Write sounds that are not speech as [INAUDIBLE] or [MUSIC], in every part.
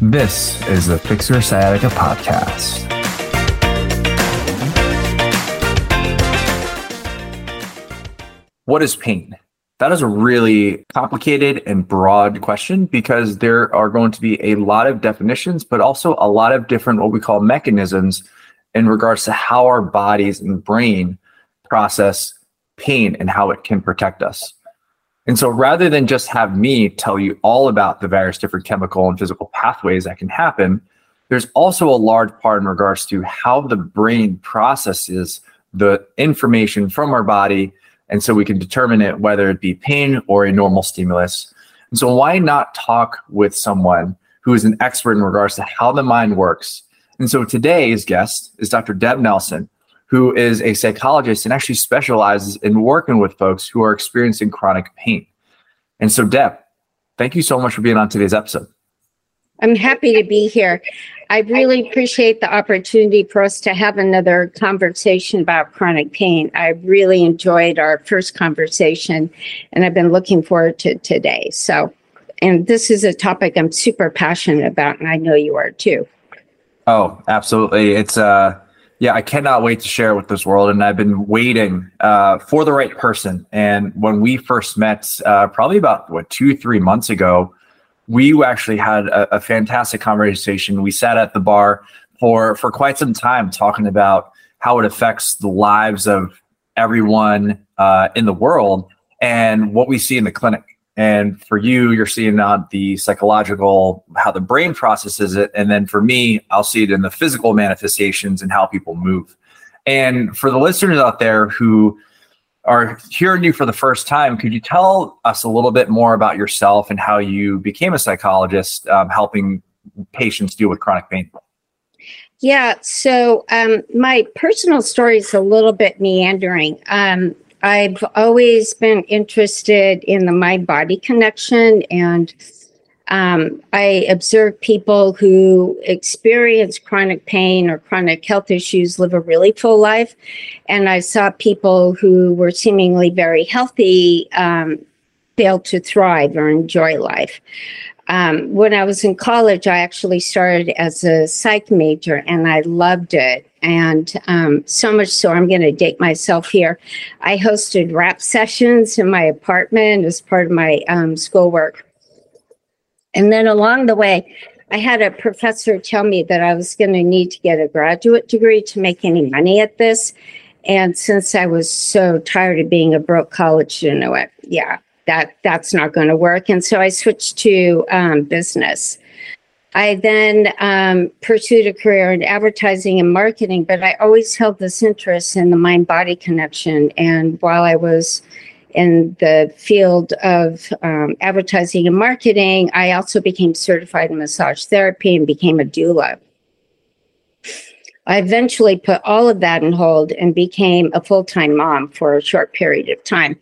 This is the Fix Your Sciatica podcast. What is pain? That is a really complicated and broad question because there are going to be a lot of definitions, but also a lot of different what we call mechanisms in regards to how our bodies and brain process pain and how it can protect us. And so rather than just have me tell you all about the various different chemical and physical pathways that can happen, there's also a large part in regards to how the brain processes the information from our body. And so we can determine it whether it be pain or a normal stimulus. And so why not talk with someone who is an expert in regards to how the mind works? And so today's guest is Dr. Deb Nelson, who is a psychologist and actually specializes in working with folks who are experiencing chronic pain. And so, Deb, thank you so much for being on today's episode. I'm happy to be here. I really appreciate the opportunity for us to have another conversation about chronic pain. I really enjoyed our first conversation and I've been looking forward to today. So, and this is a topic I'm super passionate about, and I know you are too. Oh, absolutely. It's uh yeah, I cannot wait to share with this world. And I've been waiting uh, for the right person. And when we first met, uh, probably about what two, three months ago, we actually had a, a, fantastic conversation. We sat at the bar for for quite some time talking about how it affects the lives of everyone uh, in the world and what we see in the clinic. And for you, you're seeing on the psychological, how the brain processes it. And then for me, I'll see it in the physical manifestations and how people move. And for the listeners out there who are hearing you for the first time, could you tell us a little bit more about yourself and how you became a psychologist um, helping patients deal with chronic pain? Yeah, so um, my personal story is a little bit meandering. Um, I've always been interested in the mind body connection and um, I observe people who experience chronic pain or chronic health issues live a really full life. And I saw people who were seemingly very healthy um, fail to thrive or enjoy life. Um, when I was in college, I actually started as a psych major and I loved it. And um, so much so, I'm going to date myself here. I hosted rap sessions in my apartment as part of my um, schoolwork. And then along the way, I had a professor tell me that I was going to need to get a graduate degree to make any money at this. And since I was so tired of being a broke college student, I went, yeah, that that's not going to work. And so I switched to um, business. I then um, pursued a career in advertising and marketing, but I always held this interest in the mind body connection. And while I was in the field of um, advertising and marketing, I also became certified in massage therapy and became a doula. I eventually put all of that in hold and became a full time mom for a short period of time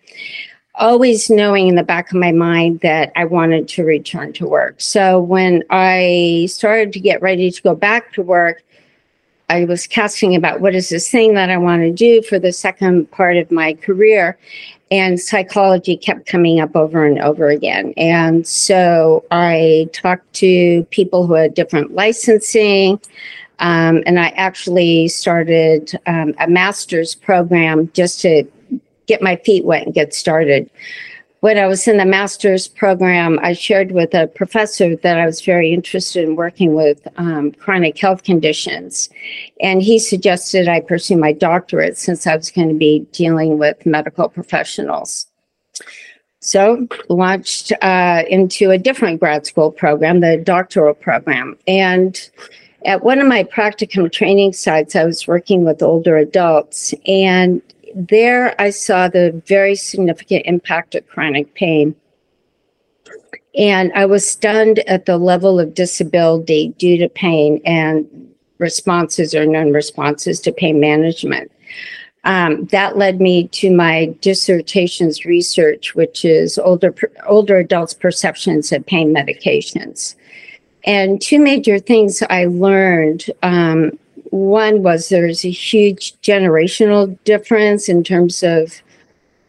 always knowing in the back of my mind that I wanted to return to work. So when I started to get ready to go back to work, I was casting about what is this thing that I want to do for the second part of my career. And psychology kept coming up over and over again. And so I talked to people who had different licensing. Um, and I actually started um, a master's program just to get my feet wet and get started. When I was in the master's program, I shared with a professor that I was very interested in working with um, chronic health conditions. And he suggested I pursue my doctorate since I was going to be dealing with medical professionals. So, launched uh, into a different grad school program, the doctoral program. And at one of my practicum training sites, I was working with older adults, and there I saw the very significant impact of chronic pain. And I was stunned at the level of disability due to pain and responses or non responses to pain management. Um, that led me to my dissertation's research, which is older older adults' perceptions of pain medications. And two major things I learned um, one was there's a huge generational difference in terms of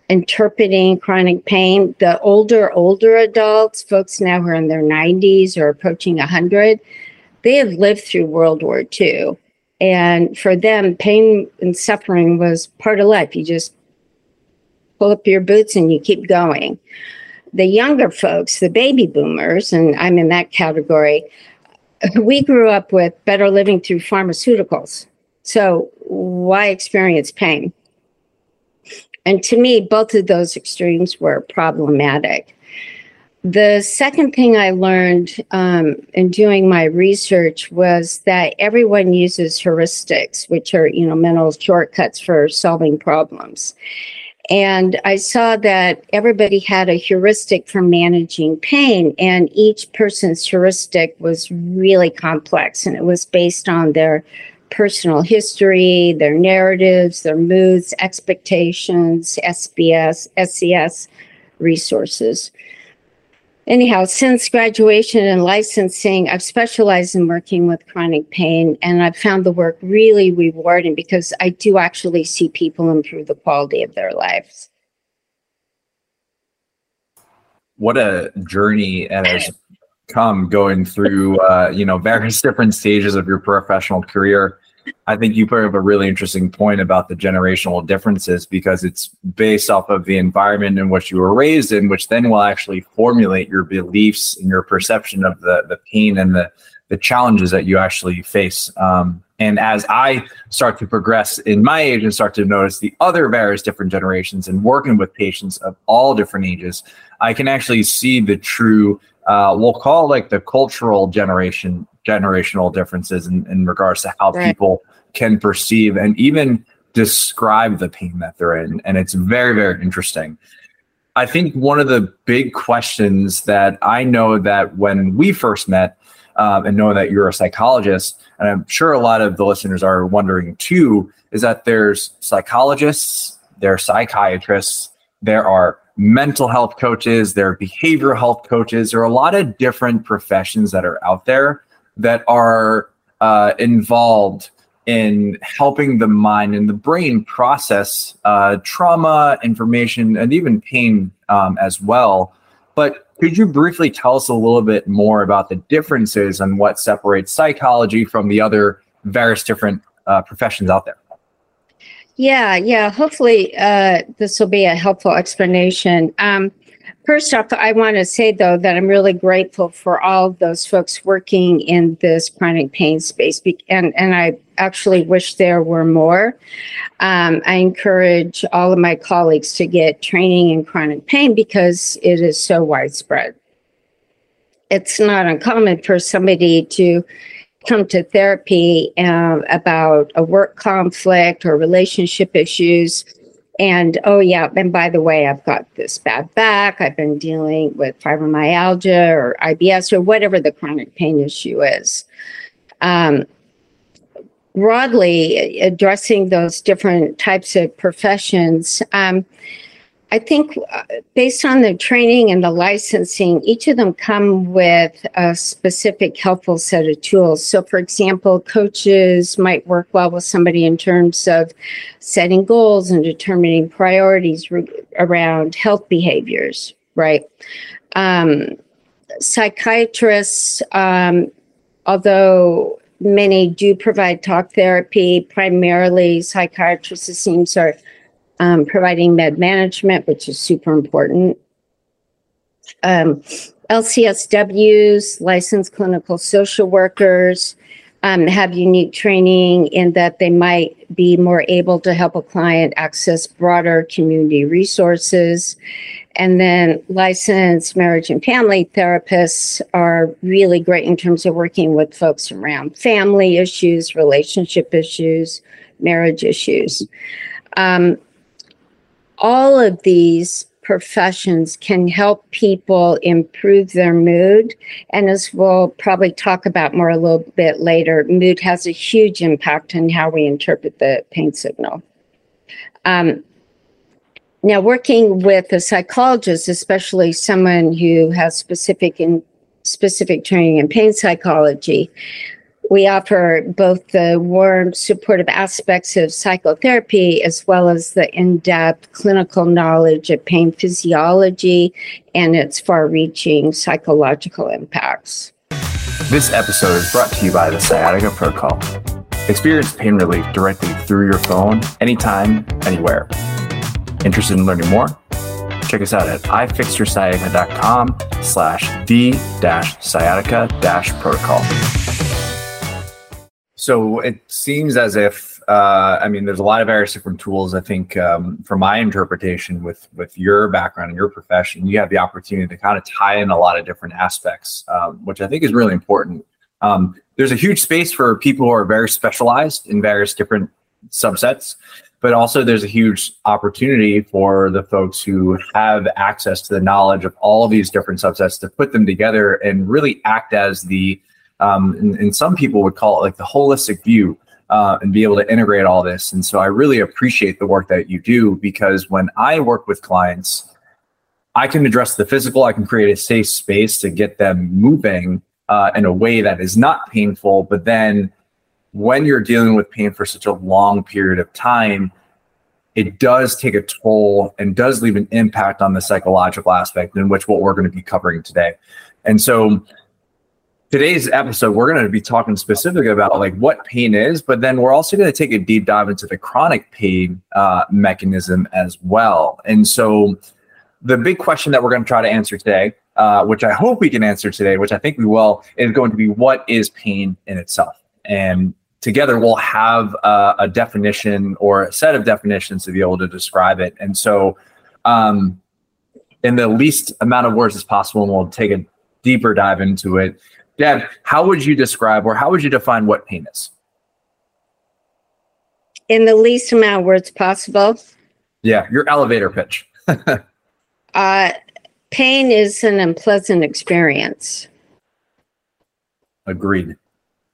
interpreting chronic pain. The older, older adults, folks now who are in their 90s or approaching 100, they have lived through World War II. And for them, pain and suffering was part of life. You just pull up your boots and you keep going. The younger folks, the baby boomers, and I'm in that category, we grew up with better living through pharmaceuticals. So why experience pain? And to me, both of those extremes were problematic. The second thing I learned um, in doing my research was that everyone uses heuristics, which are you know mental shortcuts for solving problems. And I saw that everybody had a heuristic for managing pain, and each person's heuristic was really complex, and it was based on their personal history, their narratives, their moods, expectations, SBS, SCS resources. Anyhow, since graduation and licensing, I've specialized in working with chronic pain, and I've found the work really rewarding because I do actually see people improve the quality of their lives. What a journey it has come going through, uh, you know, various different stages of your professional career. I think you put up a really interesting point about the generational differences because it's based off of the environment in which you were raised in, which then will actually formulate your beliefs and your perception of the the pain and the the challenges that you actually face. Um, and as I start to progress in my age and start to notice the other various different generations and working with patients of all different ages, I can actually see the true, uh, we'll call like the cultural generation generational differences in, in regards to how right. people can perceive and even describe the pain that they're in. And it's very, very interesting. I think one of the big questions that I know that when we first met, um, and knowing that you're a psychologist, and I'm sure a lot of the listeners are wondering too, is that there's psychologists, there are psychiatrists, there are mental health coaches, there are behavioral health coaches. There are a lot of different professions that are out there that are uh, involved in helping the mind and the brain process uh, trauma, information, and even pain um, as well. But could you briefly tell us a little bit more about the differences and what separates psychology from the other various different uh, professions out there? Yeah, yeah. Hopefully, uh, this will be a helpful explanation. Um, First off, I want to say though that I'm really grateful for all those folks working in this chronic pain space, and and I actually wish there were more. Um, I encourage all of my colleagues to get training in chronic pain because it is so widespread. It's not uncommon for somebody to come to therapy uh, about a work conflict or relationship issues and oh, yeah. And by the way, I've got this bad back. I've been dealing with fibromyalgia or IBS or whatever the chronic pain issue is. Um, broadly, addressing those different types of professions, um, I think uh, based on the training and the licensing, each of them come with a specific helpful set of tools. So, for example, coaches might work well with somebody in terms of setting goals and determining priorities re- around health behaviors, right? Um, psychiatrists, um, although many do provide talk therapy, primarily psychiatrists, it seems, are um, providing med management, which is super important. Um, LCSWs, licensed clinical social workers, um, have unique training in that they might be more able to help a client access broader community resources. And then licensed marriage and family therapists are really great in terms of working with folks around family issues, relationship issues, marriage issues. Um, all of these professions can help people improve their mood. And as we'll probably talk about more a little bit later, mood has a huge impact on how we interpret the pain signal. Um, now, working with a psychologist, especially someone who has specific in specific training in pain psychology, we offer both the warm, supportive aspects of psychotherapy as well as the in depth clinical knowledge of pain physiology and its far reaching psychological impacts. This episode is brought to you by the Sciatica Protocol. Experience pain relief directly through your phone, anytime, anywhere. Interested in learning more? Check us out at ifixyoursciatica.com slash the dash sciatica dash protocol. So it seems as if uh, I mean, there's a lot of various different tools. I think, um, from my interpretation, with with your background and your profession, you have the opportunity to kind of tie in a lot of different aspects, um, which I think is really important. Um, there's a huge space for people who are very specialized in various different subsets, but also there's a huge opportunity for the folks who have access to the knowledge of all of these different subsets to put them together and really act as the um, and, and, some people would call it like the holistic view uh, and be able to integrate all this. And so I really appreciate the work that you do because when I work with clients, I can address the physical, I can create a safe space to get them moving uh, in a way that is not painful. But then when you're dealing with pain for such a long period of time, it does take a toll and does leave an impact on the psychological aspect in which what we're going to be covering today. And so today's episode we're going to be talking specifically about like what pain is but then we're also going to take a deep dive into the chronic pain uh, mechanism as well. And so the big question that we're going to try to answer today uh, which i hope we can answer today which i think we will is going to be what is pain in itself? And together we'll have uh, a definition or a set of definitions to be able to describe it. And so um, in the least amount of words as possible and we'll take a deeper dive into it Deb, how would you describe or how would you define what pain is? In the least amount of words possible. Yeah, your elevator pitch. [LAUGHS] uh, pain is an unpleasant experience. Agreed.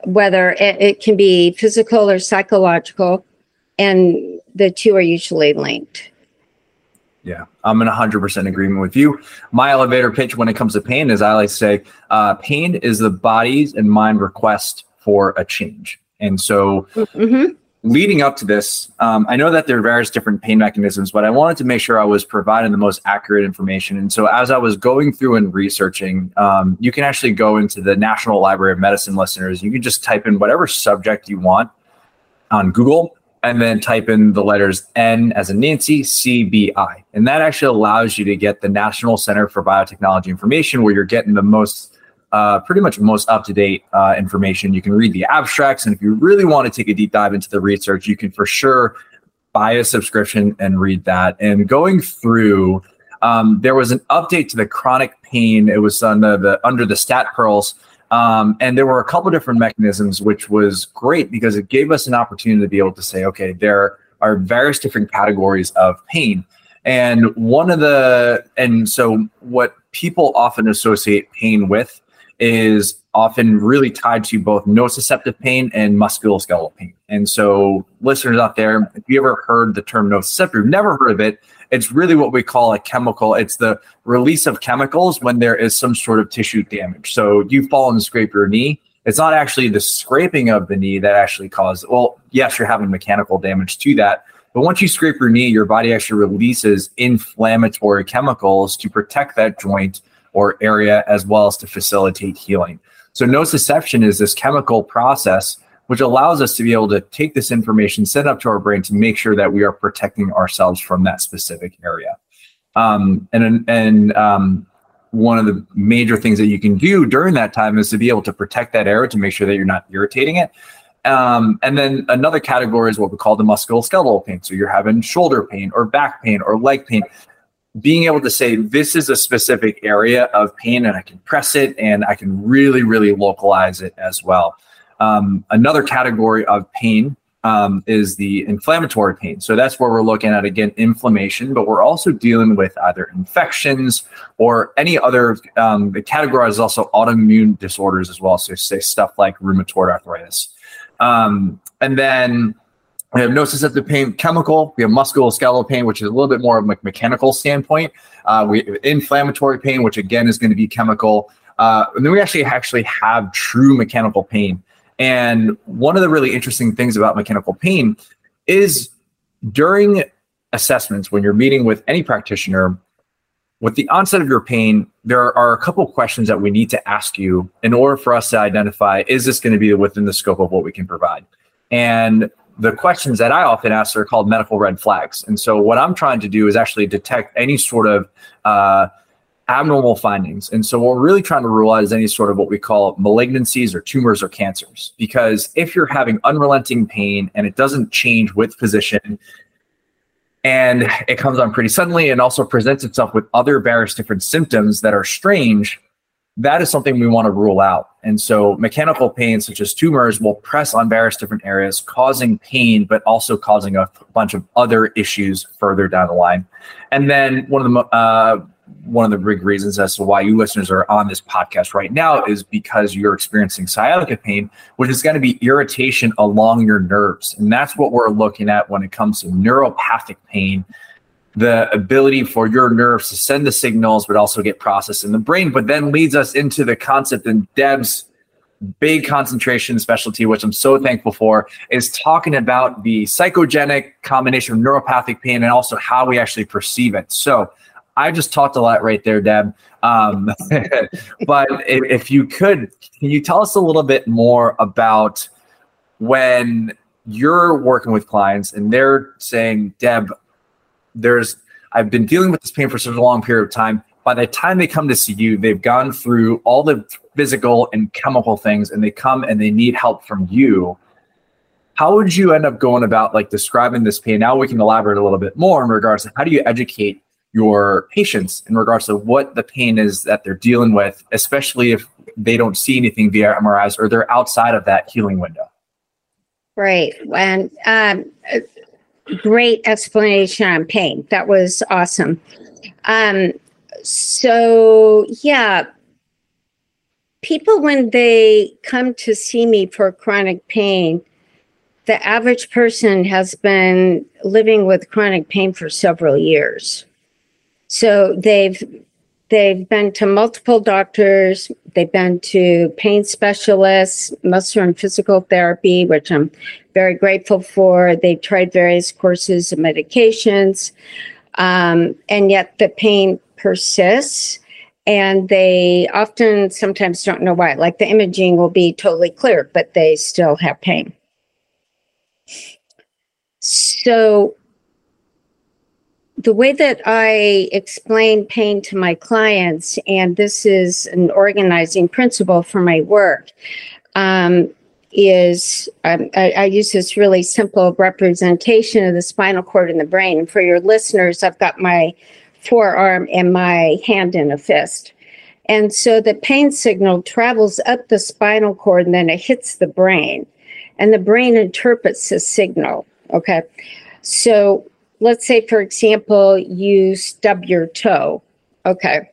Whether it, it can be physical or psychological, and the two are usually linked. Yeah, I'm in 100% agreement with you. My elevator pitch when it comes to pain is I like to say uh, pain is the body's and mind request for a change. And so, mm-hmm. leading up to this, um, I know that there are various different pain mechanisms, but I wanted to make sure I was providing the most accurate information. And so, as I was going through and researching, um, you can actually go into the National Library of Medicine listeners. You can just type in whatever subject you want on Google and then type in the letters N as in Nancy, CBI. And that actually allows you to get the National Center for Biotechnology Information, where you're getting the most, uh, pretty much most up to date uh, information. You can read the abstracts. And if you really want to take a deep dive into the research, you can for sure buy a subscription and read that. And going through, um, there was an update to the chronic pain. It was the, the under the StatPearls um, and there were a couple different mechanisms, which was great because it gave us an opportunity to be able to say, okay, there are various different categories of pain. And one of the, and so what people often associate pain with is often really tied to both nociceptive pain and musculoskeletal pain. And so, listeners out there, if you ever heard the term nociceptive, you've never heard of it, it's really what we call a chemical. It's the release of chemicals when there is some sort of tissue damage. So you fall and scrape your knee. It's not actually the scraping of the knee that actually causes, well, yes, you're having mechanical damage to that. But once you scrape your knee, your body actually releases inflammatory chemicals to protect that joint or area as well as to facilitate healing. So nociception is this chemical process which allows us to be able to take this information, send up to our brain to make sure that we are protecting ourselves from that specific area. Um, and and um, one of the major things that you can do during that time is to be able to protect that area to make sure that you're not irritating it. Um, and then another category is what we call the musculoskeletal pain. So you're having shoulder pain or back pain or leg pain. Being able to say, this is a specific area of pain and I can press it and I can really, really localize it as well. Um, another category of pain um, is the inflammatory pain. So that's where we're looking at again inflammation, but we're also dealing with either infections or any other. Um, the category is also autoimmune disorders as well. So say stuff like rheumatoid arthritis, um, and then we have nociceptive pain, chemical. We have musculoskeletal pain, which is a little bit more of a mechanical standpoint. Uh, we have inflammatory pain, which again is going to be chemical. Uh, and then we actually actually have true mechanical pain. And one of the really interesting things about mechanical pain is during assessments, when you're meeting with any practitioner, with the onset of your pain, there are a couple questions that we need to ask you in order for us to identify is this going to be within the scope of what we can provide? And the questions that I often ask are called medical red flags. And so, what I'm trying to do is actually detect any sort of uh, abnormal findings. And so, what we're really trying to rule out is any sort of what we call malignancies or tumors or cancers. Because if you're having unrelenting pain and it doesn't change with position, and it comes on pretty suddenly and also presents itself with other various different symptoms that are strange, that is something we want to rule out. And so mechanical pain, such as tumors, will press on various different areas, causing pain, but also causing a bunch of other issues further down the line. And then one of the uh, one of the big reasons as to why you listeners are on this podcast right now is because you're experiencing sciatica pain, which is going to be irritation along your nerves. And that's what we're looking at when it comes to neuropathic pain the ability for your nerves to send the signals, but also get processed in the brain, but then leads us into the concept and Deb's big concentration specialty, which I'm so thankful for, is talking about the psychogenic combination of neuropathic pain and also how we actually perceive it. So I just talked a lot right there, Deb. Um, [LAUGHS] but if, if you could, can you tell us a little bit more about when you're working with clients and they're saying, Deb, there's I've been dealing with this pain for such a long period of time. By the time they come to see you, they've gone through all the physical and chemical things and they come and they need help from you. How would you end up going about like describing this pain? Now we can elaborate a little bit more in regards to how do you educate your patients in regards to what the pain is that they're dealing with, especially if they don't see anything via MRIs or they're outside of that healing window. Right. And um, great explanation on pain. That was awesome. Um, so, yeah, people, when they come to see me for chronic pain, the average person has been living with chronic pain for several years. So they've they've been to multiple doctors, they've been to pain specialists, muscle and physical therapy, which I'm very grateful for. They've tried various courses of medications, um, and yet the pain persists. And they often sometimes don't know why. Like the imaging will be totally clear, but they still have pain. So, the way that I explain pain to my clients, and this is an organizing principle for my work, um, is um, I, I, use this really simple representation of the spinal cord in the brain. And for your listeners, I've got my forearm and my hand in a fist. And so the pain signal travels up the spinal cord and then it hits the brain. And the brain interprets the signal. Okay. So let's say, for example, you stub your toe. Okay.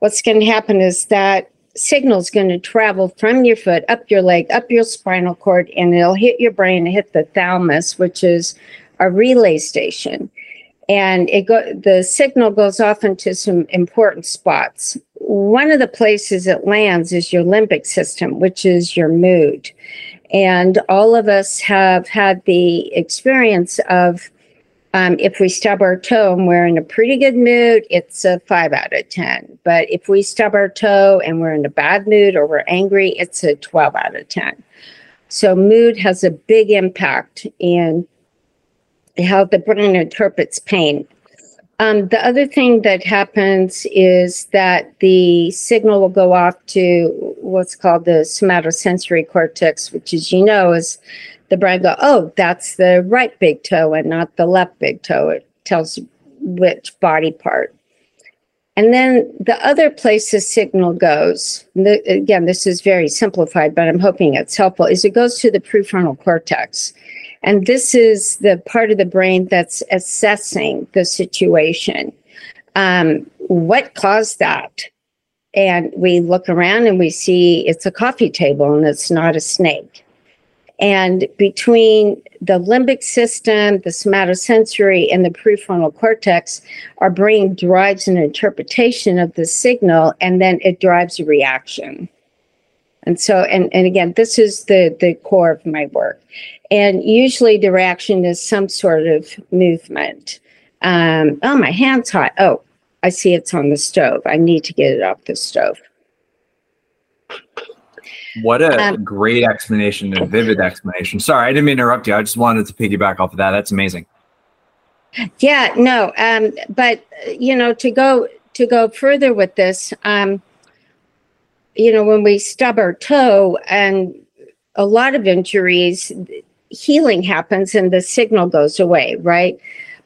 What's going to happen is that signal is going to travel from your foot up your leg, up your spinal cord, and it'll hit your brain, hit the thalamus, which is a relay station. And it go the signal goes off into some important spots. One of the places it lands is your limbic system, which is your mood. And all of us have had the experience of um, if we stub our toe and we're in a pretty good mood, it's a five out of 10. But if we stub our toe and we're in a bad mood or we're angry, it's a 12 out of 10. So, mood has a big impact in how the brain interprets pain. Um, the other thing that happens is that the signal will go off to what's called the somatosensory cortex, which, as you know, is the brain go, oh, that's the right big toe and not the left big toe. It tells which body part. And then the other place the signal goes, the, again, this is very simplified, but I'm hoping it's helpful, is it goes to the prefrontal cortex. And this is the part of the brain that's assessing the situation. Um, what caused that? And we look around and we see it's a coffee table and it's not a snake. And between the limbic system, the somatosensory, and the prefrontal cortex, our brain drives an interpretation of the signal and then it drives a reaction. And so, and, and again, this is the, the core of my work. And usually the reaction is some sort of movement. Um, oh, my hand's hot. Oh, I see it's on the stove. I need to get it off the stove. What a um, great explanation and vivid explanation. Sorry, I didn't mean to interrupt you. I just wanted to piggyback off of that. That's amazing. Yeah, no, um, but you know, to go to go further with this, um, you know, when we stub our toe and a lot of injuries, healing happens and the signal goes away, right?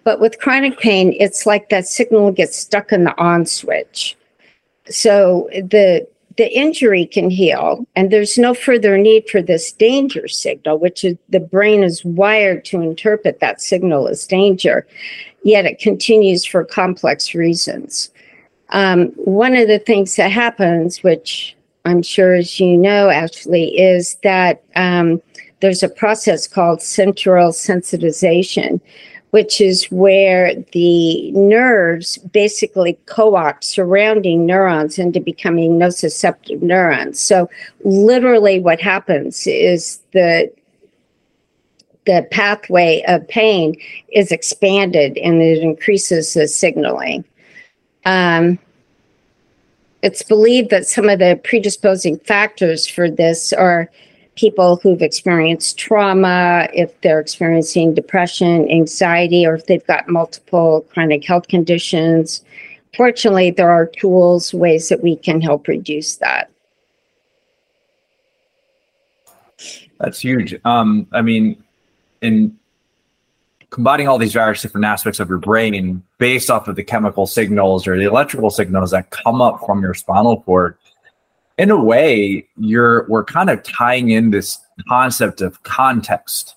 But with chronic pain, it's like that signal gets stuck in the on switch. So the the injury can heal and there's no further need for this danger signal which is the brain is wired to interpret that signal as danger yet it continues for complex reasons. Um, one of the things that happens which i'm sure as you know actually is that um, there's a process called central sensitization which is where the nerves basically co-opt surrounding neurons into becoming nociceptive neurons. So literally what happens is the the pathway of pain is expanded and it increases the signaling. Um, it's believed that some of the predisposing factors for this are people who've experienced trauma, if they're experiencing depression, anxiety, or if they've got multiple chronic health conditions. Fortunately, there are tools, ways that we can help reduce that. That's huge. Um, I mean, in combining all these various different aspects of your brain based off of the chemical signals or the electrical signals that come up from your spinal cord, in a way, you're we're kind of tying in this concept of context.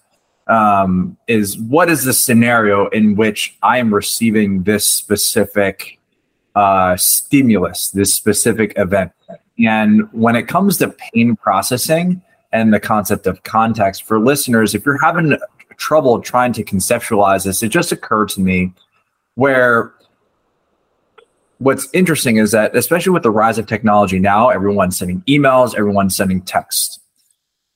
Um, is what is the scenario in which I am receiving this specific uh, stimulus, this specific event? And when it comes to pain processing and the concept of context for listeners, if you're having trouble trying to conceptualize this, it just occurred to me where what's interesting is that especially with the rise of technology now everyone's sending emails everyone's sending text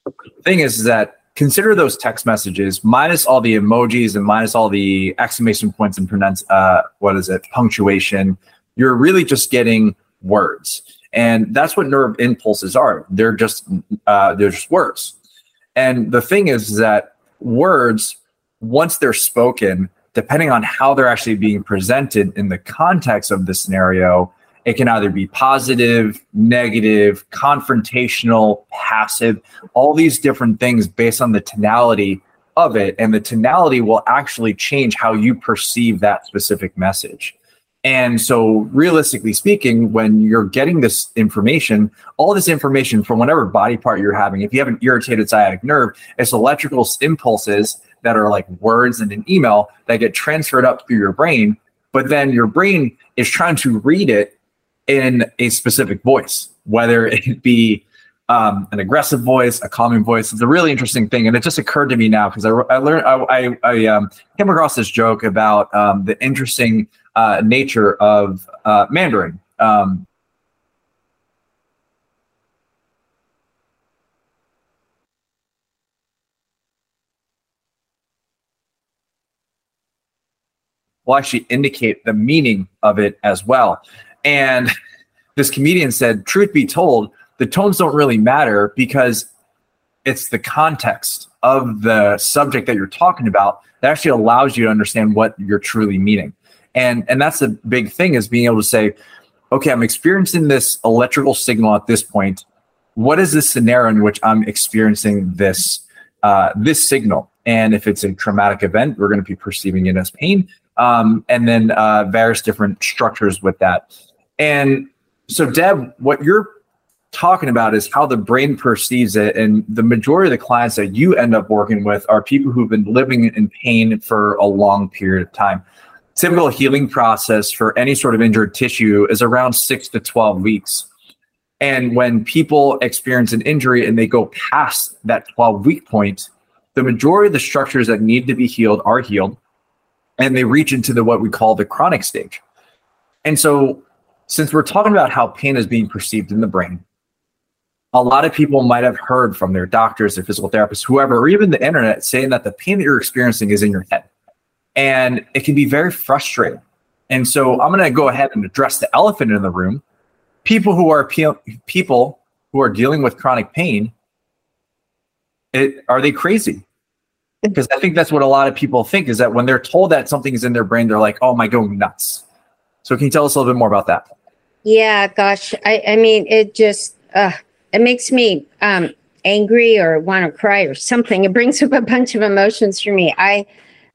the thing is, is that consider those text messages minus all the emojis and minus all the exclamation points and pronounce uh, what is it punctuation. You're really just getting words. And that's what nerve impulses are. They're just uh, they're just words. And the thing is that words once they're spoken depending on how they're actually being presented in the context of the scenario, it can either be positive, negative, confrontational, passive, all these different things based on the tonality of it. And the tonality will actually change how you perceive that specific message. And so, realistically speaking, when you're getting this information, all this information from whatever body part you're having, if you have an irritated sciatic nerve, it's electrical impulses that are like words in an email that get transferred up through your brain, but then your brain is trying to read it in a specific voice, whether it be um, an aggressive voice, a calming voice. It's a really interesting thing, and it just occurred to me now because I, I learned I, I, I um, came across this joke about um, the interesting uh, nature of uh, Mandarin. Um, will actually indicate the meaning of it as well. And this comedian said, truth be told, the tones don't really matter because it's the context of the subject that you're talking about that actually allows you to understand what you're truly meaning. And and that's the big thing is being able to say, okay, I'm experiencing this electrical signal at this point. What is the scenario in which I'm experiencing this uh, this signal? And if it's a traumatic event, we're going to be perceiving it as pain um, and then uh, various different structures with that. And so, Deb, what you're talking about is how the brain perceives it. And the majority of the clients that you end up working with are people who've been living in pain for a long period of time. Typical healing process for any sort of injured tissue is around six to 12 weeks. And when people experience an injury and they go past that 12 week point, the majority of the structures that need to be healed are healed and they reach into the what we call the chronic stage. And so, since we're talking about how pain is being perceived in the brain, a lot of people might have heard from their doctors, their physical therapists, whoever, or even the internet saying that the pain that you're experiencing is in your head. And it can be very frustrating. And so I'm going to go ahead and address the elephant in the room. People who are people who are dealing with chronic pain, it, are they crazy? Because I think that's what a lot of people think is that when they're told that something is in their brain, they're like, "Oh, am going nuts?" So can you tell us a little bit more about that? Yeah, gosh, I, I mean, it just uh, it makes me um, angry or want to cry or something. It brings up a bunch of emotions for me. I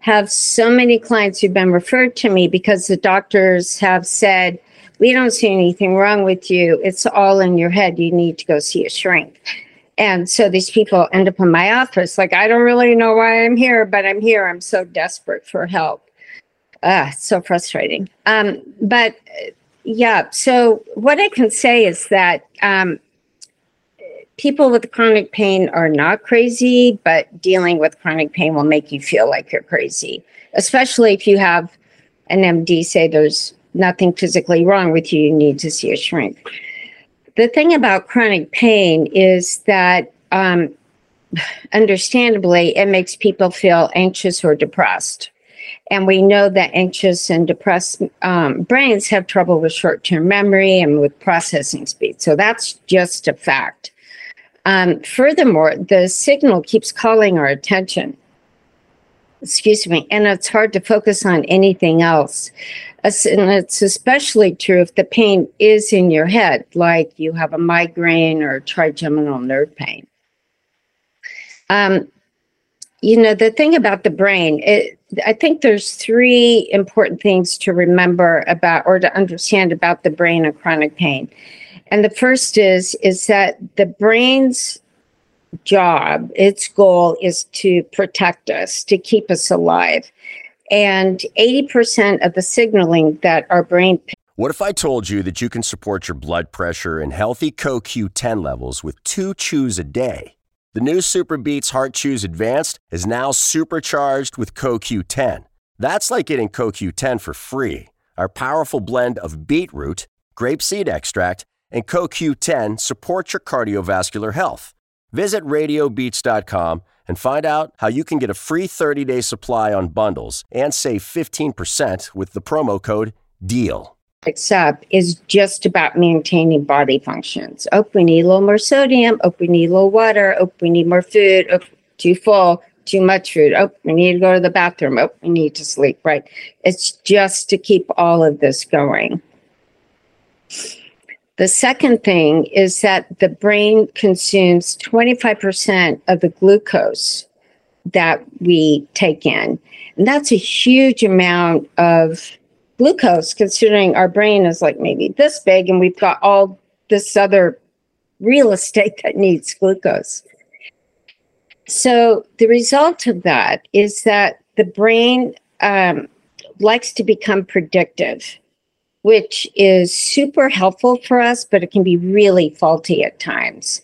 have so many clients who've been referred to me because the doctors have said, We don't see anything wrong with you. It's all in your head. You need to go see a shrink. And so these people end up in my office like, I don't really know why I'm here, but I'm here. I'm so desperate for help. Ah, so frustrating. Um, but yeah, so what I can say is that um, people with chronic pain are not crazy, but dealing with chronic pain will make you feel like you're crazy, especially if you have an MD say there's nothing physically wrong with you, you need to see a shrink. The thing about chronic pain is that, um, understandably, it makes people feel anxious or depressed. And we know that anxious and depressed um, brains have trouble with short term memory and with processing speed. So that's just a fact. Um, furthermore, the signal keeps calling our attention. Excuse me, and it's hard to focus on anything else. And it's especially true if the pain is in your head, like you have a migraine or trigeminal nerve pain. Um, you know, the thing about the brain, it, I think there's three important things to remember about or to understand about the brain and chronic pain. And the first is is that the brain's job, its goal is to protect us, to keep us alive. And 80% of the signaling that our brain What if I told you that you can support your blood pressure and healthy CoQ10 levels with 2 chews a day? The new SuperBeets Heart Chews Advanced is now supercharged with CoQ10. That's like getting CoQ10 for free. Our powerful blend of beetroot, grapeseed extract, and CoQ10 support your cardiovascular health. Visit radiobeats.com and find out how you can get a free 30 day supply on bundles and save 15% with the promo code DEAL. Except is just about maintaining body functions. Oh, we need a little more sodium. Oh, we need a little water. Oh, we need more food. Oh, too full, too much food. Oh, we need to go to the bathroom. Oh, we need to sleep. Right. It's just to keep all of this going. The second thing is that the brain consumes 25% of the glucose that we take in. And that's a huge amount of glucose, considering our brain is like maybe this big and we've got all this other real estate that needs glucose. So the result of that is that the brain um, likes to become predictive which is super helpful for us, but it can be really faulty at times.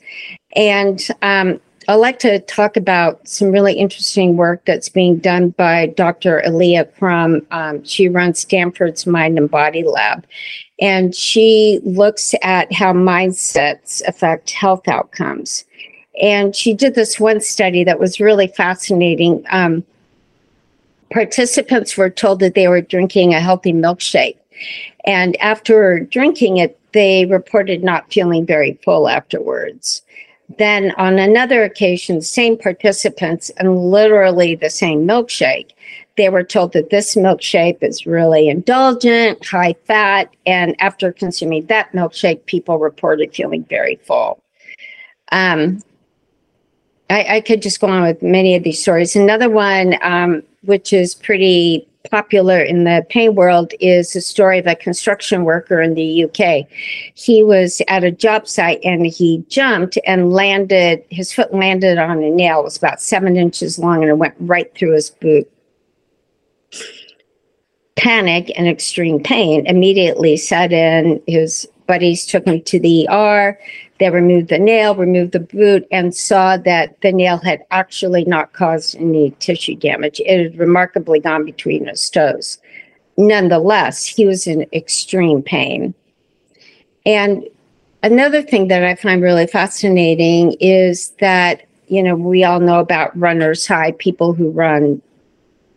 And um, I'd like to talk about some really interesting work that's being done by Dr. Alia Crum. Um, she runs Stanford's Mind and Body Lab, and she looks at how mindsets affect health outcomes. And she did this one study that was really fascinating. Um, participants were told that they were drinking a healthy milkshake and after drinking it, they reported not feeling very full afterwards. Then on another occasion, same participants and literally the same milkshake. They were told that this milkshake is really indulgent, high fat, and after consuming that milkshake, people reported feeling very full. Um, I, I, could just go on with many of these stories. Another one, um, which is pretty popular in the pain world is the story of a construction worker in the UK. He was at a job site and he jumped and landed, his foot landed on a nail. It was about seven inches long and it went right through his boot. Panic and extreme pain immediately set in. His buddies took him to the ER. They removed the nail, removed the boot, and saw that the nail had actually not caused any tissue damage. It had remarkably gone between his toes. Nonetheless, he was in extreme pain. And another thing that I find really fascinating is that, you know, we all know about runner's high, people who run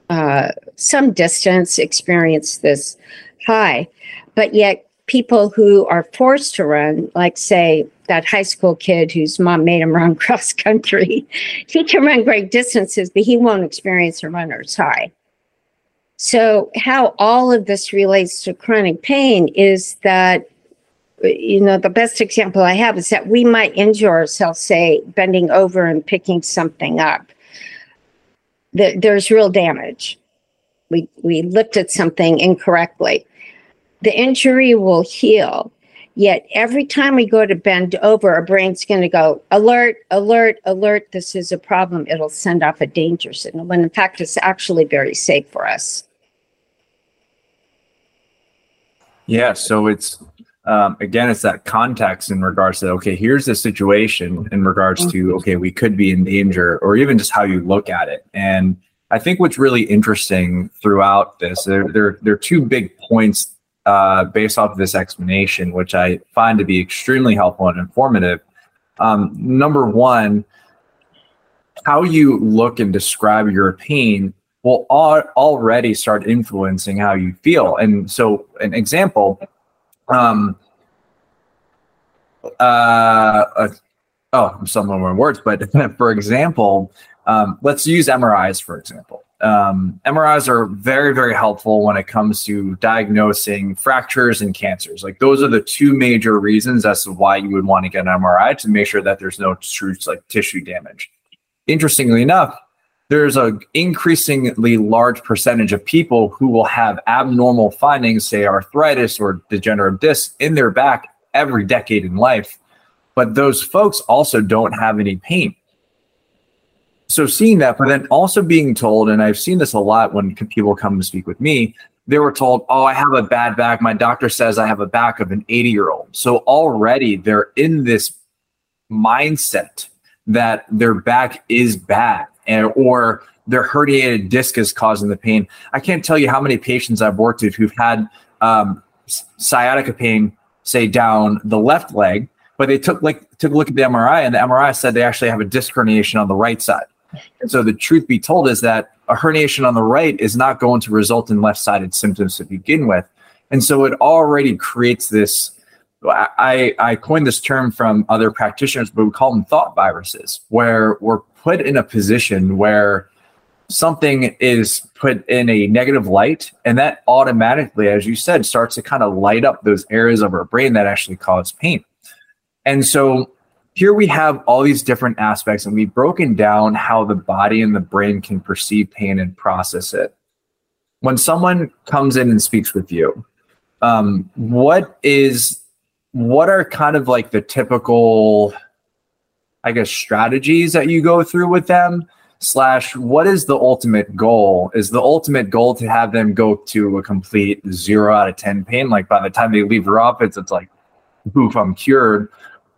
uh, some distance experience this high, but yet people who are forced to run, like, say, that high school kid whose mom made him [LAUGHS] run cross country, he can run great distances, but he won't experience a runner's high. So, how all of this relates to chronic pain is that you know, the best example I have is that we might injure ourselves, say, bending over and picking something up. The, there's real damage. We, we lifted something incorrectly. The injury will heal. Yet every time we go to bend over, our brain's going to go, alert, alert, alert, this is a problem. It'll send off a danger signal, when in fact, it's actually very safe for us. Yeah, so it's um, again, it's that context in regards to okay, here's the situation in regards to mm-hmm. okay, we could be in danger, or even just how you look at it. And I think what's really interesting throughout this, there there, there are two big points uh, based off of this explanation, which I find to be extremely helpful and informative. Um, number one, how you look and describe your pain will al- already start influencing how you feel. And so, an example um, uh, uh, oh, I'm stumbling more words, but [LAUGHS] for example, um, let's use MRIs for example. Um, MRIs are very, very helpful when it comes to diagnosing fractures and cancers. Like those are the two major reasons as to why you would want to get an MRI to make sure that there's no true like tissue damage. Interestingly enough, there's an increasingly large percentage of people who will have abnormal findings, say arthritis or degenerative disc, in their back every decade in life. But those folks also don't have any pain. So seeing that, but then also being told, and I've seen this a lot when people come to speak with me, they were told, Oh, I have a bad back. My doctor says I have a back of an 80 year old. So already they're in this mindset that their back is bad and, or their herniated disc is causing the pain. I can't tell you how many patients I've worked with who've had um, sciatica pain, say down the left leg, but they took like took a look at the MRI, and the MRI said they actually have a disc herniation on the right side. And so the truth be told is that a herniation on the right is not going to result in left-sided symptoms to begin with, and so it already creates this. I, I coined this term from other practitioners, but we call them thought viruses, where we're put in a position where something is put in a negative light and that automatically as you said starts to kind of light up those areas of our brain that actually cause pain and so here we have all these different aspects and we've broken down how the body and the brain can perceive pain and process it when someone comes in and speaks with you um, what is what are kind of like the typical I guess, strategies that you go through with them? Slash, what is the ultimate goal? Is the ultimate goal to have them go to a complete zero out of 10 pain? Like by the time they leave your office, it's like, poof, I'm cured.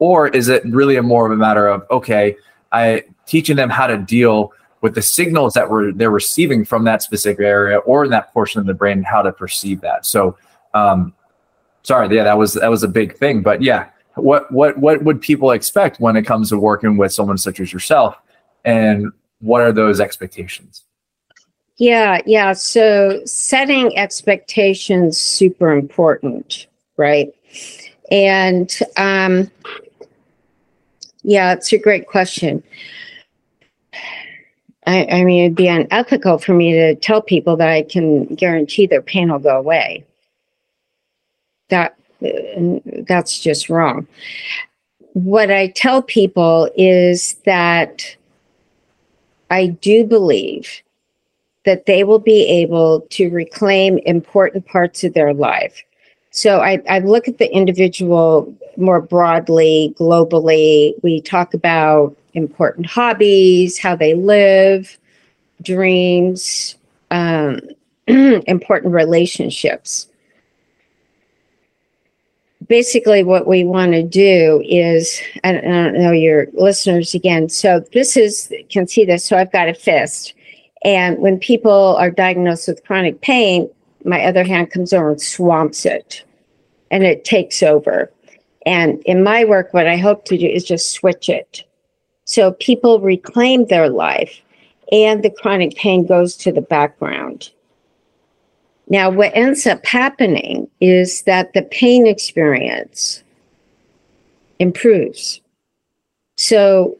Or is it really a more of a matter of, okay, I teaching them how to deal with the signals that were they're receiving from that specific area or in that portion of the brain, how to perceive that. So, um, sorry, yeah, that was that was a big thing, but yeah, what what what would people expect when it comes to working with someone such as yourself? And what are those expectations? Yeah yeah. So setting expectations super important right? And um yeah it's a great question I, I mean it'd be unethical for me to tell people that i can guarantee their pain will go away that that's just wrong. What I tell people is that I do believe that they will be able to reclaim important parts of their life. So I, I look at the individual more broadly, globally. We talk about important hobbies, how they live, dreams, um, [CLEARS THROAT] important relationships basically what we want to do is I don't, I don't know your listeners again so this is can see this so i've got a fist and when people are diagnosed with chronic pain my other hand comes over and swamps it and it takes over And in my work, what I hope to do is just switch it. So people reclaim their life and the chronic pain goes to the background. Now, what ends up happening is that the pain experience improves. So,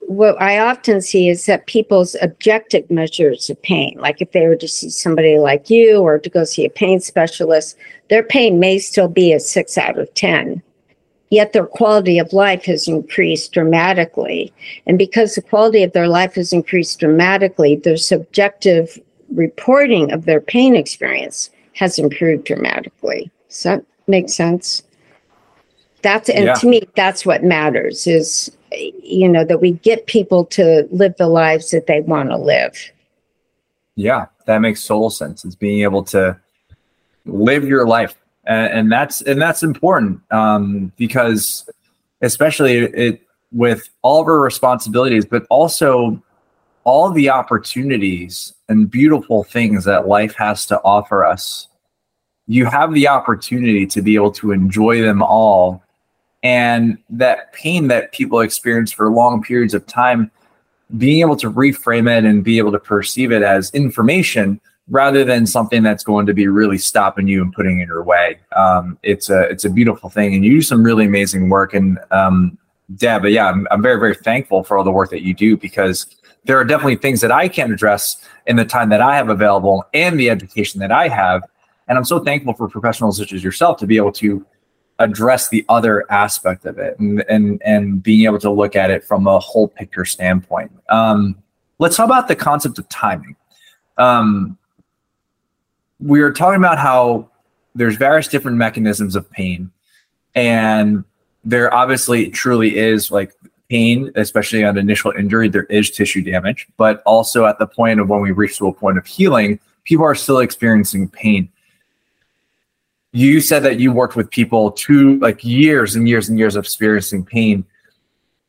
what I often see is that people's objective measures of pain, like if they were to see somebody like you or to go see a pain specialist, their pain may still be a six out of 10 yet their quality of life has increased dramatically. And because the quality of their life has increased dramatically, their subjective reporting of their pain experience has improved dramatically. Does that make sense? That's and yeah. to me, that's what matters is you know that we get people to live the lives that they want to live. Yeah, that makes total sense. It's being able to live your life and, and that's and that's important um, because especially it with all of our responsibilities, but also all the opportunities and beautiful things that life has to offer us. You have the opportunity to be able to enjoy them all. And that pain that people experience for long periods of time, being able to reframe it and be able to perceive it as information rather than something that's going to be really stopping you and putting in your way. Um, it's a it's a beautiful thing, and you do some really amazing work. And um, Deb, yeah, I'm, I'm very very thankful for all the work that you do because there are definitely things that I can't address in the time that I have available and the education that I have. And I'm so thankful for professionals such as yourself to be able to address the other aspect of it and and and being able to look at it from a whole picture standpoint. Um, let's talk about the concept of timing. Um, we were talking about how there's various different mechanisms of pain and there obviously truly is like pain especially on initial injury there is tissue damage but also at the point of when we reach to a point of healing people are still experiencing pain. You said that you worked with people to like years and years and years of experiencing pain.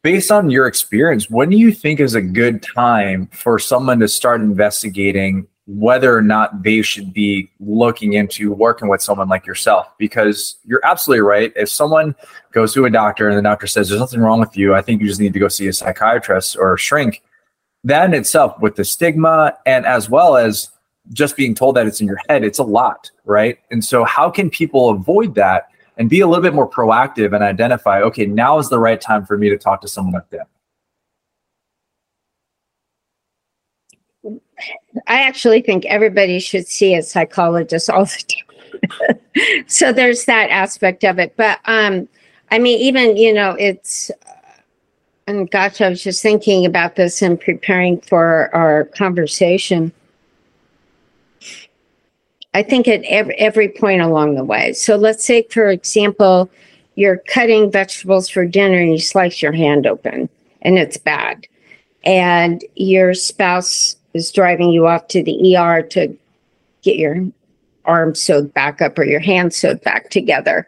Based on your experience when do you think is a good time for someone to start investigating whether or not they should be looking into working with someone like yourself. Because you're absolutely right. If someone goes to a doctor and the doctor says there's nothing wrong with you. I think you just need to go see a psychiatrist or a shrink that in itself with the stigma and as well as just being told that it's in your head it's a lot right? And so how can people avoid that and be a little bit more proactive and identify okay now is the right time for me to talk to someone like them I actually think everybody should see a psychologist all the time. [LAUGHS] so there's that aspect of it. But um, I mean, even, you know, it's, and gosh, I was just thinking about this and preparing for our conversation. I think at every, every point along the way. So let's say, for example, you're cutting vegetables for dinner and you slice your hand open and it's bad. And your spouse is driving you off to the ER to get your arm sewed back up or your hand sewed back together,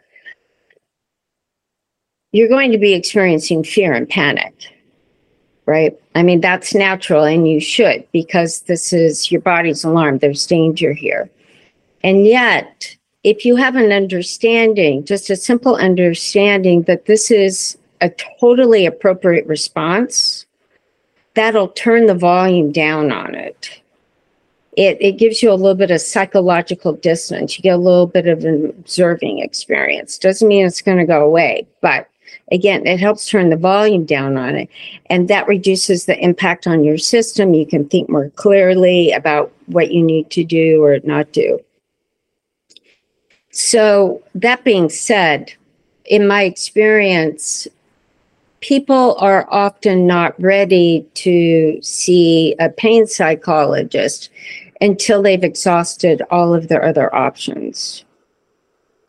you're going to be experiencing fear and panic, right? I mean, that's natural and you should because this is your body's alarm. There's danger here. And yet, if you have an understanding, just a simple understanding that this is a totally appropriate response that'll turn the volume down on it. It, it gives you a little bit of psychological distance. You get a little bit of an observing experience. Doesn't mean it's going to go away, but again, it helps turn the volume down on it. And that reduces the impact on your system. You can think more clearly about what you need to do or not do. So, that being said, in my experience, people are often not ready to see a pain psychologist until they've exhausted all of their other options.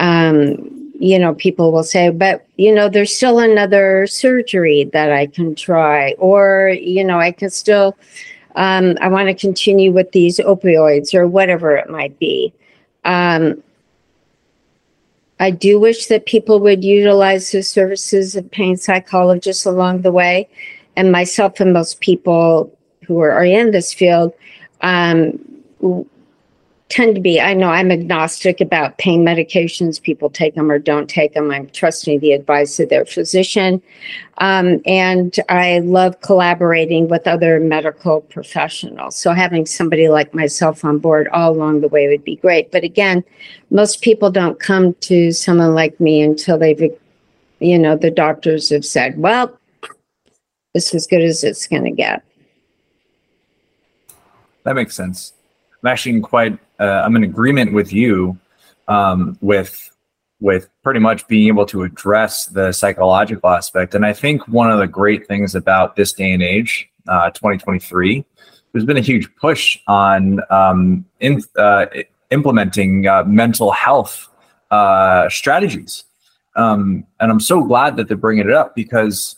Um, you know, people will say, but, you know, there's still another surgery that I can try, or, you know, I can still, um, I want to continue with these opioids or whatever it might be. Um, I do wish that people would utilize the services of pain psychologists along the way. And myself and most people who are, in this field, um, tend to be, I know I'm agnostic about pain medications. People take them or don't take them. I'm trusting the advice of their physician. Um, and I love collaborating with other medical professionals. So having somebody like myself on board all along the way would be great. But again, most people don't come to someone like me until they've, you know, the doctors have said, well, it's as good as it's going to get. That makes sense. I'm actually quite uh, I'm in agreement with you um, with with pretty much being able to address the psychological aspect. And I think one of the great things about this day and age, uh, 2023, there's been a huge push on um, in, uh, implementing uh, mental health uh, strategies. Um, and I'm so glad that they're bringing it up because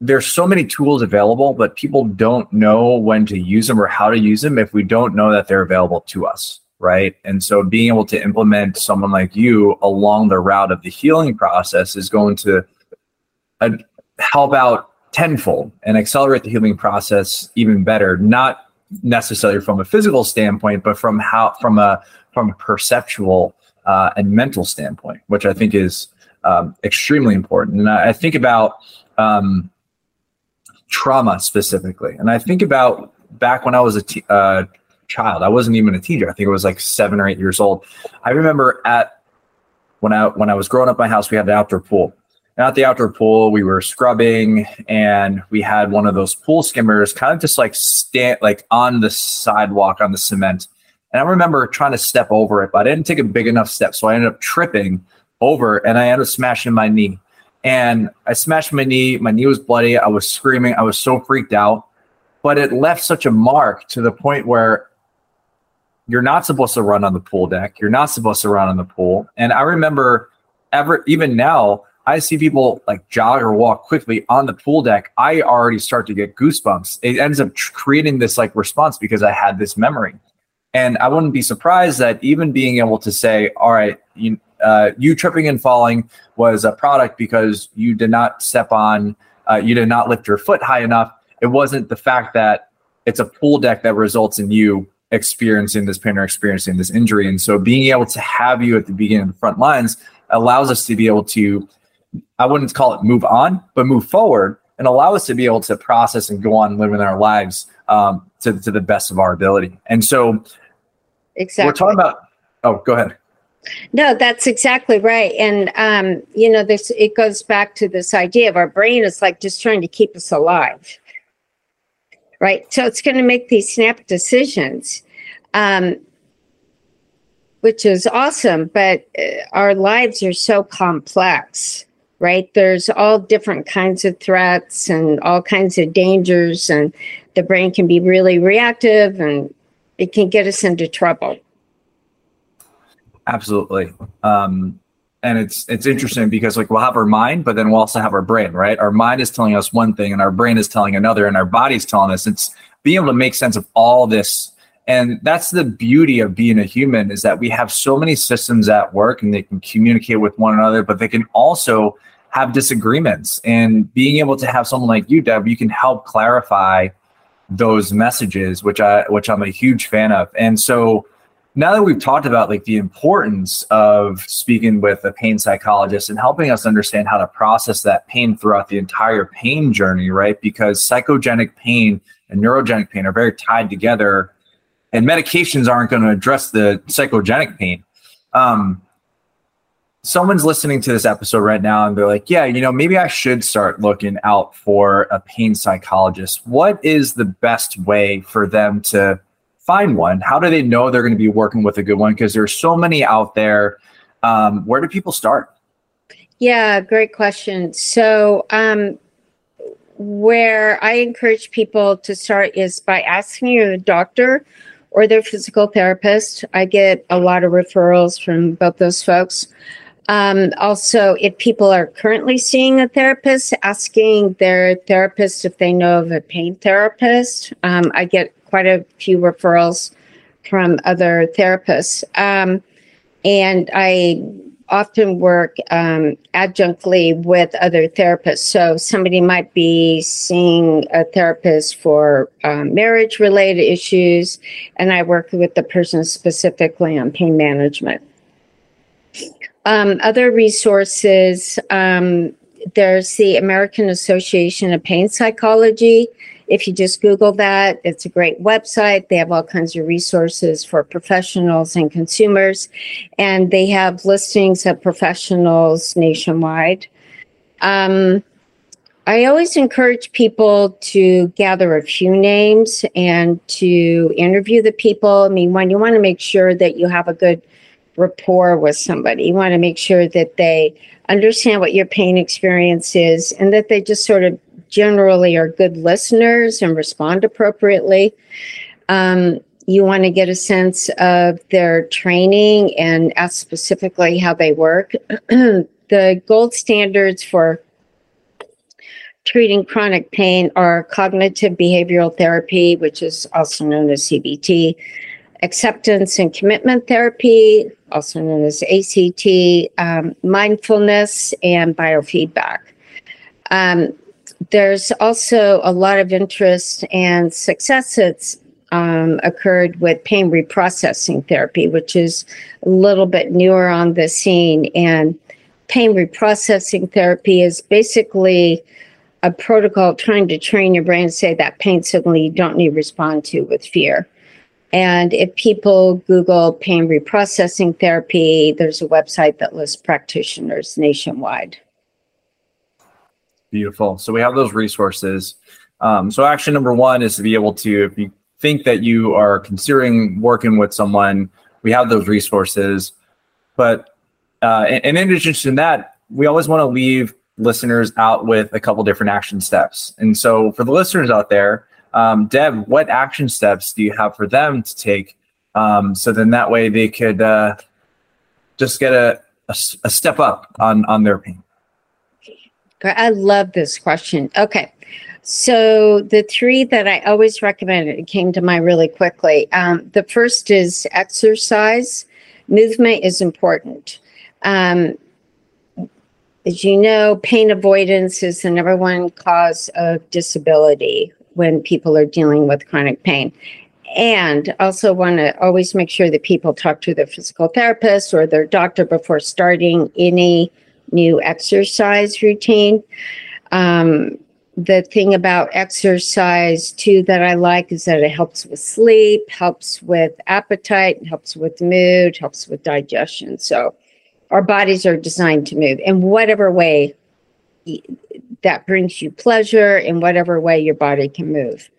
there's so many tools available, but people don't know when to use them or how to use them if we don't know that they're available to us. Right. And so being able to implement someone like you along the route of the healing process is going to uh, help out tenfold and accelerate the healing process even better, not necessarily from a physical standpoint, but from how, from a, from a perceptual uh, and mental standpoint, which I think is um, extremely important. And I, I think about, um, trauma specifically. And I think about back when I was a t- uh, child, I wasn't even a teenager. I think it was like seven or eight years old. I remember at when I when I was growing up, my house we had an outdoor pool. And at the outdoor pool, we were scrubbing, and we had one of those pool skimmers, kind of just like stand like on the sidewalk on the cement. And I remember trying to step over it, but I didn't take a big enough step, so I ended up tripping over, and I ended up smashing my knee and I smashed my knee. My knee was bloody. I was screaming. I was so freaked out. But it left such a mark to the point where you're not supposed to run on the pool deck. You're not supposed to run on the pool. And I remember ever even now, I see people like jog or walk quickly on the pool deck. I already start to get goosebumps. It ends up creating this like response because I had this memory. And I wouldn't be surprised that even being able to say, all right, you, uh, you tripping and falling was a product because you did not step on, uh, you did not lift your foot high enough. It wasn't the fact that it's a pool deck that results in you experiencing this pain or experiencing this injury. And so being able to have you at the beginning of the front lines allows us to be able to, I wouldn't call it move on, but move forward and allow us to be able to process and go on living our lives um, to, to the best of our ability. And so exactly. we're talking about, oh, go ahead. No, that's exactly right. And um, you know, this it goes back to this idea of our brain is like just trying to keep us alive. Right. So it's going to make these snap decisions. Um, which is awesome, but uh, our lives are so complex, right? There's all different kinds of threats and all kinds of dangers, and the brain can be really reactive and it can get us into trouble. Absolutely. Um, and it's it's interesting because like we'll have our mind, but then we'll also have our brain, right? Our mind is telling us one thing, and our brain is telling another, and our body's telling us. It's being able to make sense of all this, and that's the beauty of being a human is that we have so many systems at work, and they can communicate with one another, but they can also have disagreements. And being able to have someone like you, Deb, you can help clarify those messages, which I which I'm a huge fan of, and so now that we've talked about like the importance of speaking with a pain psychologist and helping us understand how to process that pain throughout the entire pain journey, right? Because psychogenic pain and neurogenic pain are very tied together, and medications aren't going to address the psychogenic pain. Um, someone's listening to this episode right now and they're like, yeah, you know, maybe I should start looking out for a pain psychologist. What is the best way for them to find one? How do they know they're going to be working with a good one? Because there's so many out there. Um, where do people start? Yeah, great question. So, um, where I encourage people to start is by asking your doctor or their physical therapist. I get a lot of referrals from both those folks. Um, also, if people are currently seeing a therapist, asking their therapist if they know of a pain therapist. Um, I get quite a few referrals from other therapists. Um, and I often work um, adjunctly with other therapists. So somebody might be seeing a therapist for um, marriage related issues, and I work with the person specifically on pain management. Um, other resources um, there's the American Association of Pain Psychology. If you just Google that, it's a great website. They have all kinds of resources for professionals and consumers, and they have listings of professionals nationwide. Um, I always encourage people to gather a few names and to interview the people. I mean, one, you want to make sure that you have a good rapport with somebody. You want to make sure that they understand what your pain experience is and that they just sort of generally are good listeners and respond appropriately. Um, you want to get a sense of their training and ask specifically how they work. [CLEARS THROAT] the gold standards for treating chronic pain are cognitive behavioral therapy, which is also known as CBT, acceptance and commitment therapy, also known as ACT, um, mindfulness, and biofeedback. Um, there's also a lot of interest and success that's um, occurred with pain reprocessing therapy, which is a little bit newer on the scene. And pain reprocessing therapy is basically a protocol trying to train your brain to say that pain signal you don't need to respond to with fear. And if people Google pain reprocessing therapy, there's a website that lists practitioners nationwide. Beautiful. So we have those resources. Um, so action number one is to be able to, if you think that you are considering working with someone, we have those resources. But uh, and in addition to that, we always want to leave listeners out with a couple different action steps. And so for the listeners out there, um, Deb, what action steps do you have for them to take? Um, so then that way they could uh, just get a, a, a step up on, on their pain. I love this question. Okay. So the three that I always recommend, it came to mind really quickly. Um, the first is exercise. Movement is important. Um, as you know, pain avoidance is the number one cause of disability when people are dealing with chronic pain. And also want to always make sure that people talk to their physical therapist or their doctor before starting any new exercise routine. Um, the thing about exercise too that I like is that it helps with sleep, helps with appetite, helps with mood, helps with digestion. So our bodies are designed to move in whatever way that brings you pleasure in whatever way your body can move.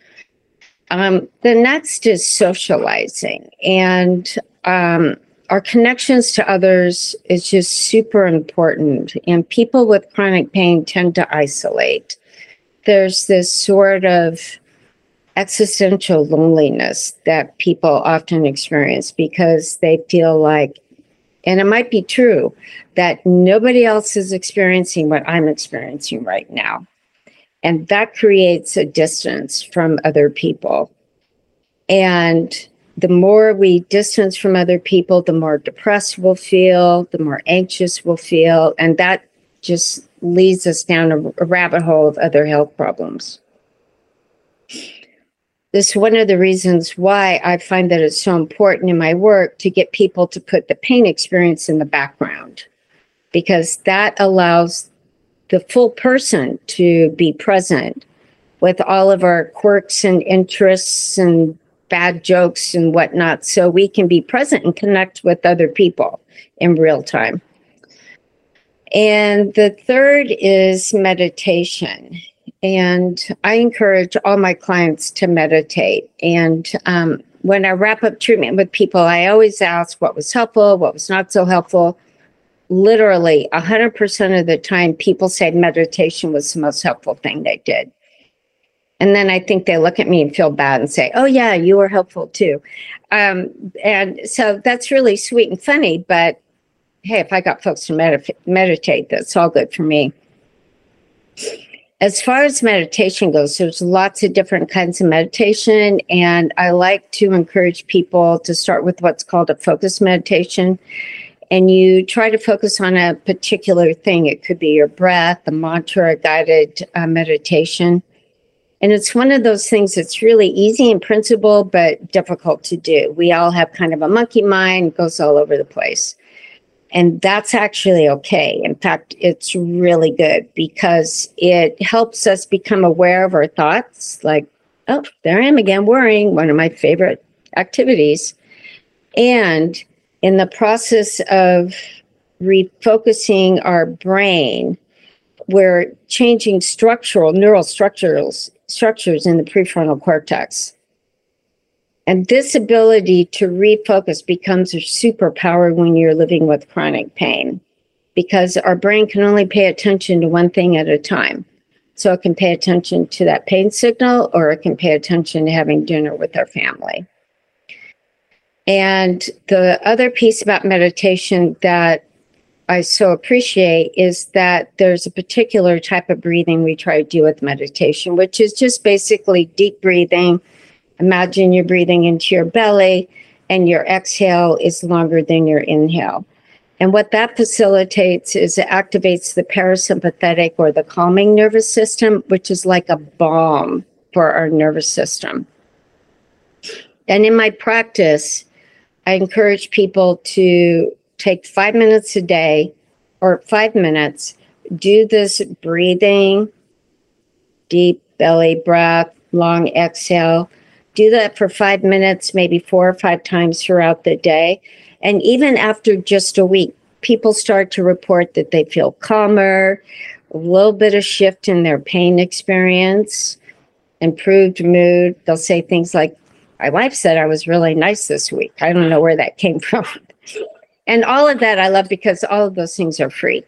Um, the next is socializing, and um, our connections to others is just super important. And people with chronic pain tend to isolate. There's this sort of existential loneliness that people often experience because they feel like and it might be true that nobody else is experiencing what I'm experiencing right now. And that creates a distance from other people. And the more we distance from other people, the more depressed we'll feel, the more anxious we'll feel. And that just leads us down a, a rabbit hole of other health problems this is one of the reasons why I find that it's so important in my work to get people to put the pain experience in the background because that allows the full person to be present with all of our quirks and interests and bad jokes and whatnot so we can be present and connect with other people in real time. And the third is meditation. And I encourage all my clients to meditate. And um, when I wrap up treatment with people, I always ask what was helpful, what was not so helpful. Literally, 100% of the time, people say meditation was the most helpful thing they did. And then I think they look at me and feel bad and say, Oh, yeah, you were helpful too. Um, and so that's really sweet and funny. But hey, if I got folks to med- meditate, that's all good for me as far as meditation goes, there's lots of different kinds of meditation, and I like to encourage people to start with what's called a focus meditation. and you try to focus on a particular thing. It could be your breath, a mantra, a guided uh, meditation. And it's one of those things that's really easy in principle, but difficult to do. We all have kind of a monkey mind, goes all over the place. And that's actually okay. In fact, it's really good because it helps us become aware of our thoughts. Like, oh, there I am again, worrying, one of my favorite activities. And in the process of refocusing our brain, we're changing structural, neural structures, structures in the prefrontal cortex. And this ability to refocus becomes a superpower when you're living with chronic pain because our brain can only pay attention to one thing at a time. So it can pay attention to that pain signal or it can pay attention to having dinner with our family. And the other piece about meditation that I so appreciate is that there's a particular type of breathing we try to do with meditation, which is just basically deep breathing. Imagine you're breathing into your belly and your exhale is longer than your inhale. And what that facilitates is it activates the parasympathetic or the calming nervous system, which is like a balm for our nervous system. And in my practice, I encourage people to take five minutes a day or five minutes, do this breathing, deep belly breath, long exhale. Do that for five minutes, maybe four or five times throughout the day. And even after just a week, people start to report that they feel calmer, a little bit of shift in their pain experience, improved mood. They'll say things like, my wife said I was really nice this week. I don't know where that came [LAUGHS] from. And all of that I love because all of those things are free.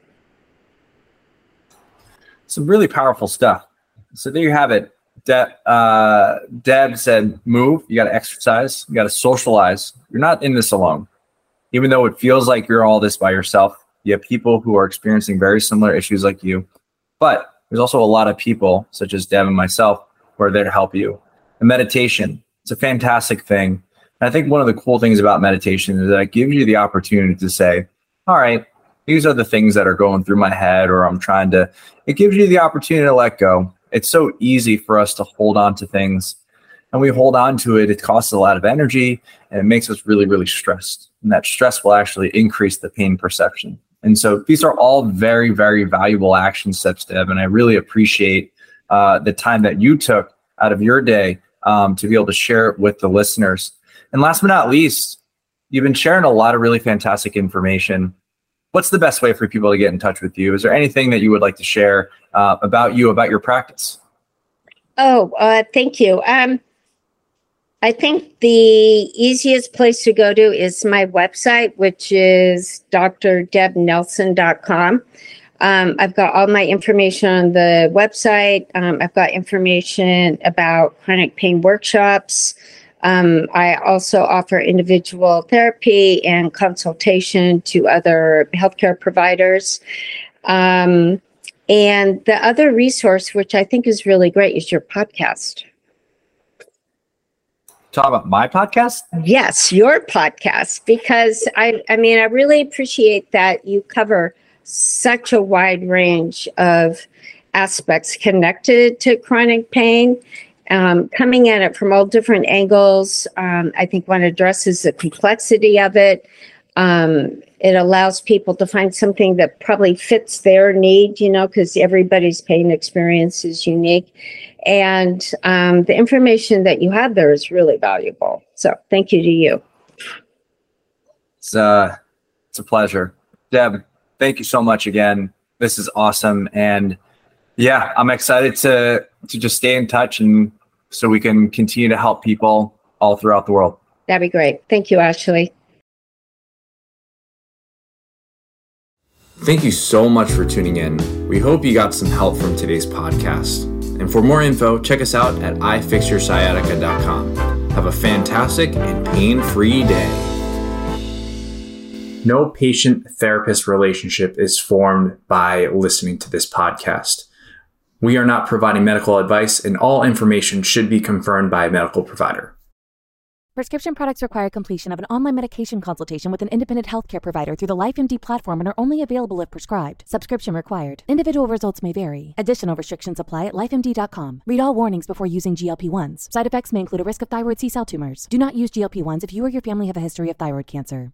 Some really powerful stuff. So there you have it. De- uh, Deb said, move. You got to exercise. You got to socialize. You're not in this alone. Even though it feels like you're all this by yourself, you have people who are experiencing very similar issues like you. But there's also a lot of people, such as Deb and myself, who are there to help you. And meditation, it's a fantastic thing. And I think one of the cool things about meditation is that it gives you the opportunity to say, all right, these are the things that are going through my head, or I'm trying to, it gives you the opportunity to let go. It's so easy for us to hold on to things. And we hold on to it, it costs a lot of energy and it makes us really, really stressed. And that stress will actually increase the pain perception. And so these are all very, very valuable action steps, Deb. And I really appreciate uh, the time that you took out of your day um, to be able to share it with the listeners. And last but not least, you've been sharing a lot of really fantastic information. What's the best way for people to get in touch with you? Is there anything that you would like to share uh, about you, about your practice? Oh, uh, thank you. Um, I think the easiest place to go to is my website, which is drdebnelson.com. Um, I've got all my information on the website. Um, I've got information about chronic pain workshops. Um, I also offer individual therapy and consultation to other healthcare providers. Um, and the other resource, which I think is really great, is your podcast. Talk about my podcast? Yes, your podcast, because I, I mean, I really appreciate that you cover such a wide range of aspects connected to chronic pain, um, coming at it from all different angles. Um, I think one addresses the complexity of it. Um, it allows people to find something that probably fits their need, you know, because everybody's pain experience is unique. And um, the information that you have there is really valuable. So thank you to you. It's, uh, it's a pleasure. Deb, thank you so much again. This is awesome. And yeah, I'm excited to to just stay in touch and so we can continue to help people all throughout the world. That'd be great. Thank you, Ashley. Thank you so much for tuning in. We hope you got some help from today's podcast. And for more info, check us out at ifixyoursciatica.com. Have a fantastic and pain free day. No patient therapist relationship is formed by listening to this podcast. We are not providing medical advice, and all information should be confirmed by a medical provider. Prescription products require completion of an online medication consultation with an independent healthcare provider through the LifeMD platform and are only available if prescribed. Subscription required. Individual results may vary. Additional restrictions apply at lifemd.com. Read all warnings before using GLP 1s. Side effects may include a risk of thyroid C cell tumors. Do not use GLP 1s if you or your family have a history of thyroid cancer.